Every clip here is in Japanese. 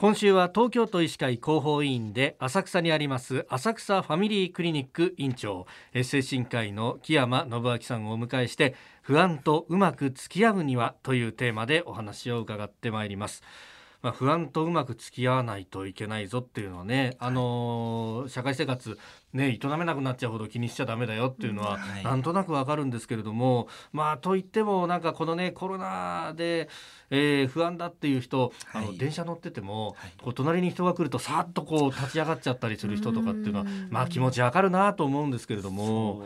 今週は東京都医師会広報委員で浅草にあります浅草ファミリークリニック院長精神科医の木山信明さんをお迎えして不安とうまく付き合うにはというテーマでお話を伺ってまいります。まあ、不安とうまく付き合わないといけないぞっていうのはね、あのー、社会生活ね、営めなくなっちゃうほど気にしちゃダメだよっていうのは、なんとなくわかるんですけれども、まあといってもなんかこのねコロナで、えー、不安だっていう人、はい、あの電車乗ってても、はい、こう隣に人が来るとさっとこう立ち上がっちゃったりする人とかっていうのはまあ気持ちわかるなと思うんですけれども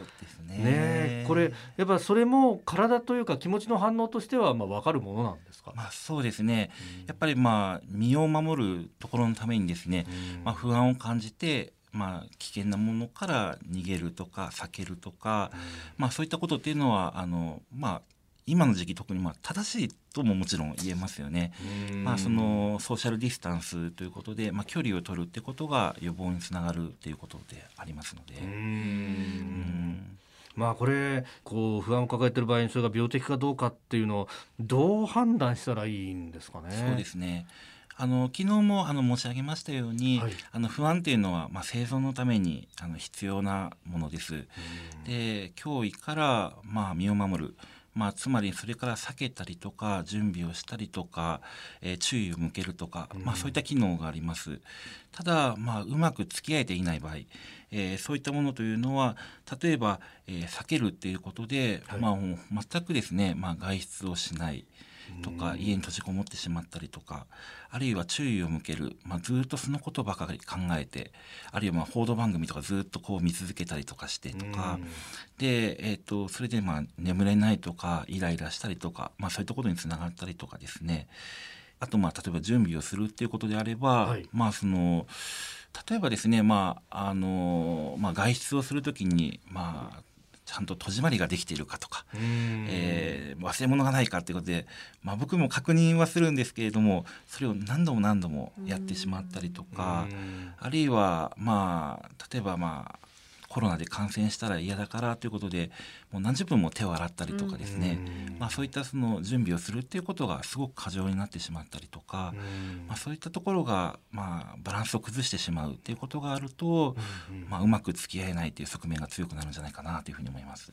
ね。ねこれやっぱそれも体というか気持ちの反応としてはまあ分かるものなんですか、まあ、そうですね。やっぱりまあ身を守るところのためにですね、まあ、不安を感じてまあ、危険なものから逃げるとか避けるとか、うん、まあ、そういったことっていうのはあの、まあ、今の時期特にまあ正しいとももちろん言えますよね。まあ、そのソーシャルディスタンスということで、まあ、距離を取るってことが予防につながるということでありますので。まあこれこう不安を抱えている場合にそれが病的かどうかっていうのをどう判断したらいいんですかね？そうですね。あの昨日もあの申し上げましたように、はい、あの不安っていうのは、まあ、生存のためにあの必要なものです。で脅威から、まあ、身を守る。まあ、つまりそれから避けたりとか準備をしたりとか、えー、注意を向けるとか、まあ、そういった機能があります。ただ、まあ、うまく付き合えていない場合、えー、そういったものというのは例えば、えー、避けるっていうことで、はい、まあ、全くですね、まあ、外出をしない。とか家に閉じこもってしまったりとかあるいは注意を向ける、まあ、ずっとそのことばかり考えてあるいはまあ報道番組とかずっとこう見続けたりとかしてとかで、えーと、それでまあ眠れないとかイライラしたりとか、まあ、そういったことにつながったりとかですね。あとまあ例えば準備をするっていうことであれば、はい、まあその例えばですね、まああのまあ、外出をする時に、まあ、ちゃんと戸締まりができているかとか、えー、忘れ物がないかということで、まあ、僕も確認はするんですけれどもそれを何度も何度もやってしまったりとかあるいはまあ例えばまあコロナで感染したら嫌だからということでもう何十分も手を洗ったりとかですね、まあ、そういったその準備をするっていうことがすごく過剰になってしまったりとか、まあ、そういったところが、まあ、バランスを崩してしまうっていうことがあると、まあ、うまく付き合えないという側面が強くなるんじゃないかなというふうに思います。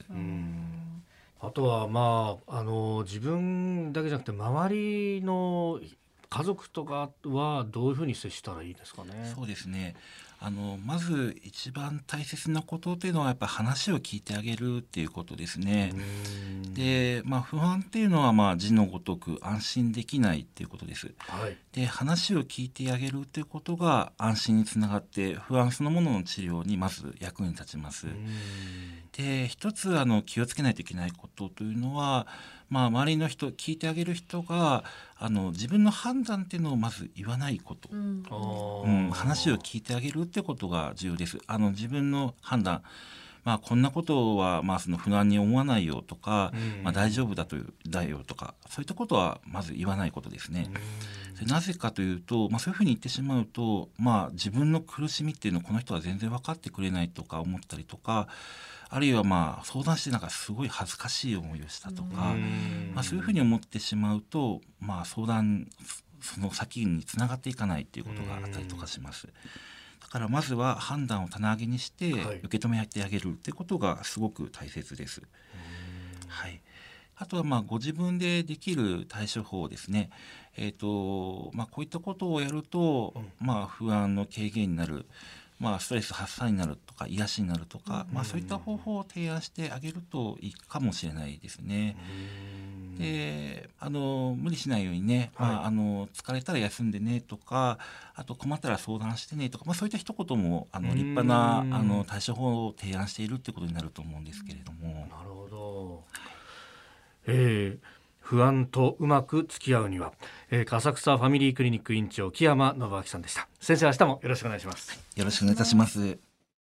あとはまああの自分だけじゃなくて周りの家族とかはどういうふうに接したらいいですかね？そうですね。あのまず一番大切なことっていうのはやっぱ話を聞いてあげるっていうことですね。で、まあ、不安っていうのはまあ字のごとく安心できないっていうことです。はい、で話を聞いてあげるっていうことが安心につながって不安そのものの治療にまず役に立ちます。で一つあの気をつけないといけないことというのはまあ、周りの人聞いてあげる人があの自分の判断っていうのをまず言わないこと、うん、うん、話を聞いてあげるってことが重要です。あの自分の判断まあ、こんなことはまあその不安に思わないよとか、うん、まあ、大丈夫だというだよとかそういったことはまず言わないことですね。うん、なぜかというと、まあ、そういうふうに言ってしまうと、まあ、自分の苦しみっていうのをこの人は全然分かってくれないとか思ったりとかあるいはまあ相談してなんかすごい恥ずかしい思いをしたとか、まあ、そういうふうに思ってしまうと、まあ、相談その先につながっていかないっていうことがあったりとかします。だからまずは判断を棚上げにして受け止めてあげるってことがすごく大切です。はい、あとはまあご自分でできる対処法ですね。えーとまあ、こういったことをやると、まあ、不安の軽減になる。まあ、ストレス発散になるとか癒しになるとか、まあ、そういった方法を提案してあげるといいかもしれないですね。であの無理しないようにね、はい、まあ、あの疲れたら休んでねとかあと困ったら相談してねとか、まあ、そういった一言もあの立派なあの対処法を提案しているってことになると思うんですけれども。なるほど、えー不安とうまく付き合うには、えー、浅草ファミリークリニック院長木山信明さんでした。先生明日もよろしくお願いします。よろしくお願いいたします